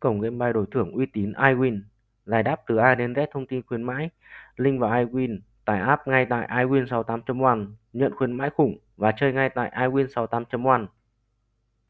Cổng game bài đổi thưởng uy tín iWin, giải đáp từ A đến Z thông tin khuyến mãi. Link vào iWin, tải app ngay tại iWin68.1, nhận khuyến mãi khủng và chơi ngay tại iWin68.1.